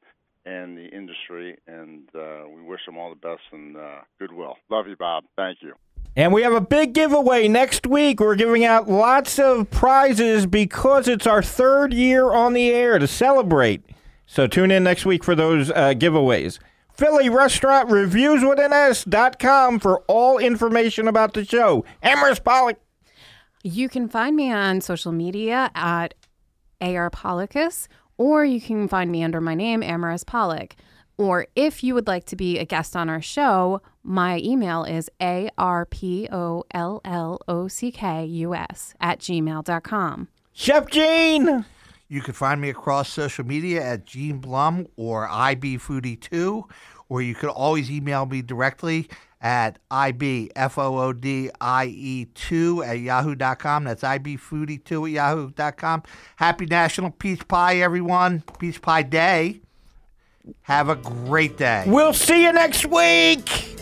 and the industry, and uh, we wish him all the best and uh, goodwill. Love you, Bob. Thank you. And we have a big giveaway next week. We're giving out lots of prizes because it's our third year on the air to celebrate. So tune in next week for those uh, giveaways. Philly Restaurant Reviews with an S.com for all information about the show. Amaris Pollock. You can find me on social media at AR Pollicus, or you can find me under my name, Amaris Pollock. Or if you would like to be a guest on our show, my email is A-R-P-O-L-L-O-C-K-U-S at gmail.com. Chef Gene! You can find me across social media at Gene Blum or IBFoodie2, or you could always email me directly at IBFOODIE2 at yahoo.com. That's IBFoodie2 at yahoo.com. Happy National Peach Pie, everyone. Peach Pie Day. Have a great day. We'll see you next week.